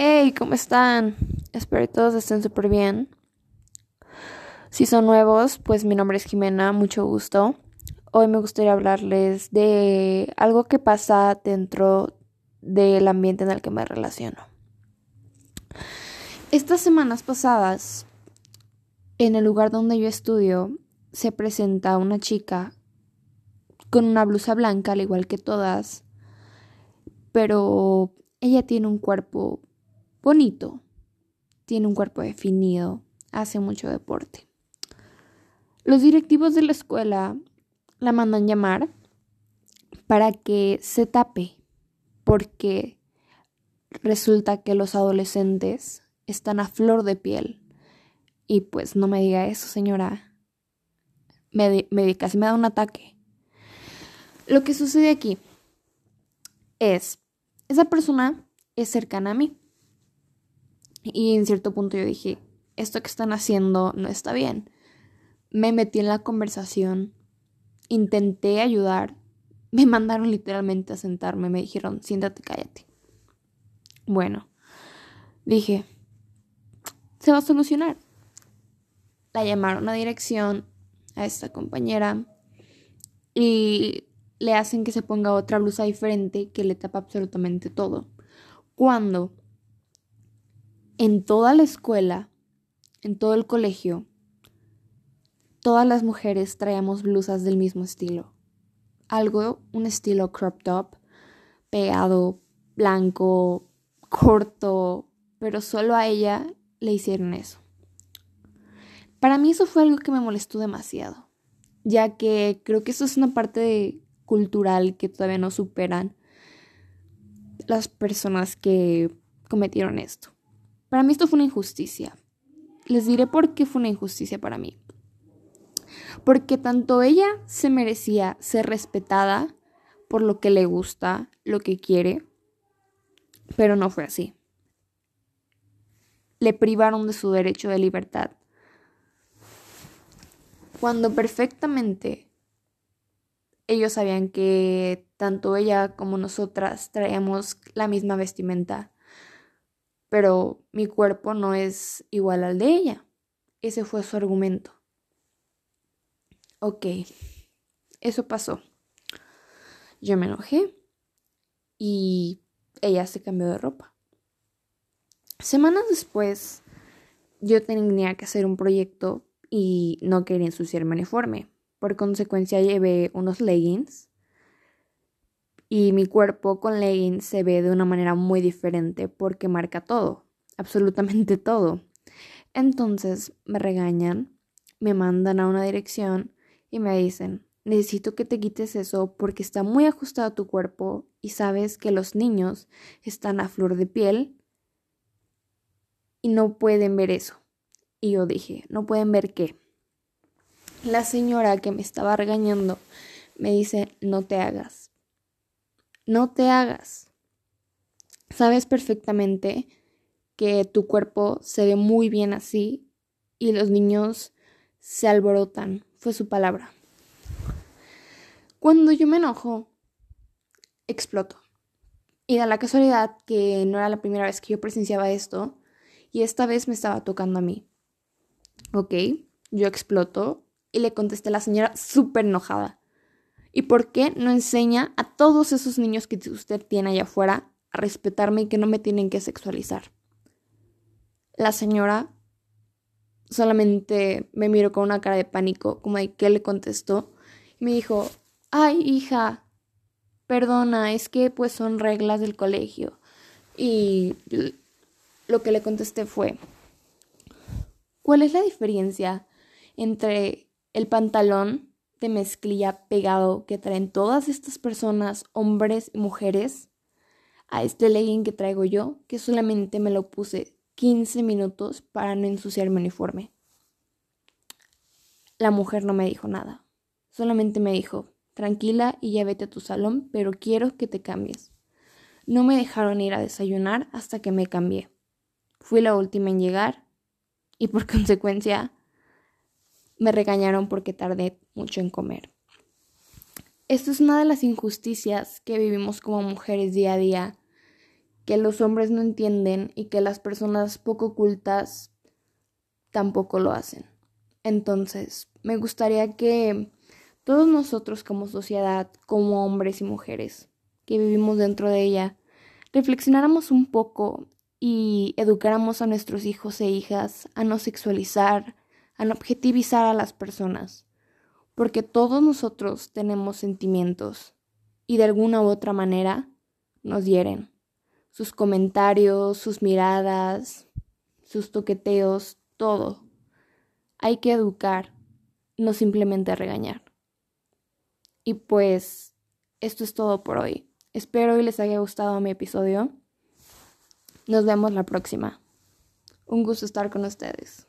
Hey, ¿cómo están? Espero que todos estén súper bien. Si son nuevos, pues mi nombre es Jimena, mucho gusto. Hoy me gustaría hablarles de algo que pasa dentro del ambiente en el que me relaciono. Estas semanas pasadas, en el lugar donde yo estudio, se presenta una chica con una blusa blanca, al igual que todas, pero ella tiene un cuerpo bonito, tiene un cuerpo definido, hace mucho deporte. Los directivos de la escuela la mandan llamar para que se tape, porque resulta que los adolescentes están a flor de piel. Y pues no me diga eso, señora. Me, me, casi me da un ataque. Lo que sucede aquí es, esa persona es cercana a mí. Y en cierto punto yo dije, esto que están haciendo no está bien. Me metí en la conversación, intenté ayudar, me mandaron literalmente a sentarme, me dijeron, siéntate, cállate. Bueno, dije, se va a solucionar. La llamaron a dirección a esta compañera y le hacen que se ponga otra blusa diferente que le tapa absolutamente todo. Cuando en toda la escuela, en todo el colegio, todas las mujeres traíamos blusas del mismo estilo. Algo, un estilo crop top, pegado, blanco, corto, pero solo a ella le hicieron eso. Para mí eso fue algo que me molestó demasiado, ya que creo que eso es una parte cultural que todavía no superan las personas que cometieron esto. Para mí esto fue una injusticia. Les diré por qué fue una injusticia para mí. Porque tanto ella se merecía ser respetada por lo que le gusta, lo que quiere, pero no fue así. Le privaron de su derecho de libertad. Cuando perfectamente ellos sabían que tanto ella como nosotras traíamos la misma vestimenta, pero mi cuerpo no es igual al de ella. Ese fue su argumento. Ok, eso pasó. Yo me enojé y ella se cambió de ropa. Semanas después, yo tenía que hacer un proyecto y no quería ensuciar mi uniforme. Por consecuencia, llevé unos leggings y mi cuerpo con leggings se ve de una manera muy diferente porque marca todo, absolutamente todo. Entonces me regañan, me mandan a una dirección y me dicen, necesito que te quites eso porque está muy ajustado a tu cuerpo y sabes que los niños están a flor de piel y no pueden ver eso. Y yo dije, ¿no pueden ver qué? La señora que me estaba regañando me dice, no te hagas no te hagas. Sabes perfectamente que tu cuerpo se ve muy bien así y los niños se alborotan, fue su palabra. Cuando yo me enojo, exploto. Y da la casualidad que no era la primera vez que yo presenciaba esto y esta vez me estaba tocando a mí. Ok, yo exploto y le contesté a la señora súper enojada. ¿Y por qué no enseña a todos esos niños que usted tiene allá afuera a respetarme y que no me tienen que sexualizar? La señora solamente me miró con una cara de pánico, como de qué le contestó, y me dijo, ay hija, perdona, es que pues son reglas del colegio. Y lo que le contesté fue, ¿cuál es la diferencia entre el pantalón de mezclilla pegado que traen todas estas personas, hombres y mujeres, a este legging que traigo yo, que solamente me lo puse 15 minutos para no ensuciar mi uniforme. La mujer no me dijo nada, solamente me dijo, tranquila y ya vete a tu salón, pero quiero que te cambies. No me dejaron ir a desayunar hasta que me cambié. Fui la última en llegar y por consecuencia me regañaron porque tardé mucho en comer. Esto es una de las injusticias que vivimos como mujeres día a día, que los hombres no entienden y que las personas poco cultas tampoco lo hacen. Entonces, me gustaría que todos nosotros como sociedad, como hombres y mujeres que vivimos dentro de ella, reflexionáramos un poco y educáramos a nuestros hijos e hijas a no sexualizar, no objetivizar a las personas, porque todos nosotros tenemos sentimientos y de alguna u otra manera nos hieren. Sus comentarios, sus miradas, sus toqueteos, todo. Hay que educar, no simplemente regañar. Y pues esto es todo por hoy. Espero y les haya gustado mi episodio. Nos vemos la próxima. Un gusto estar con ustedes.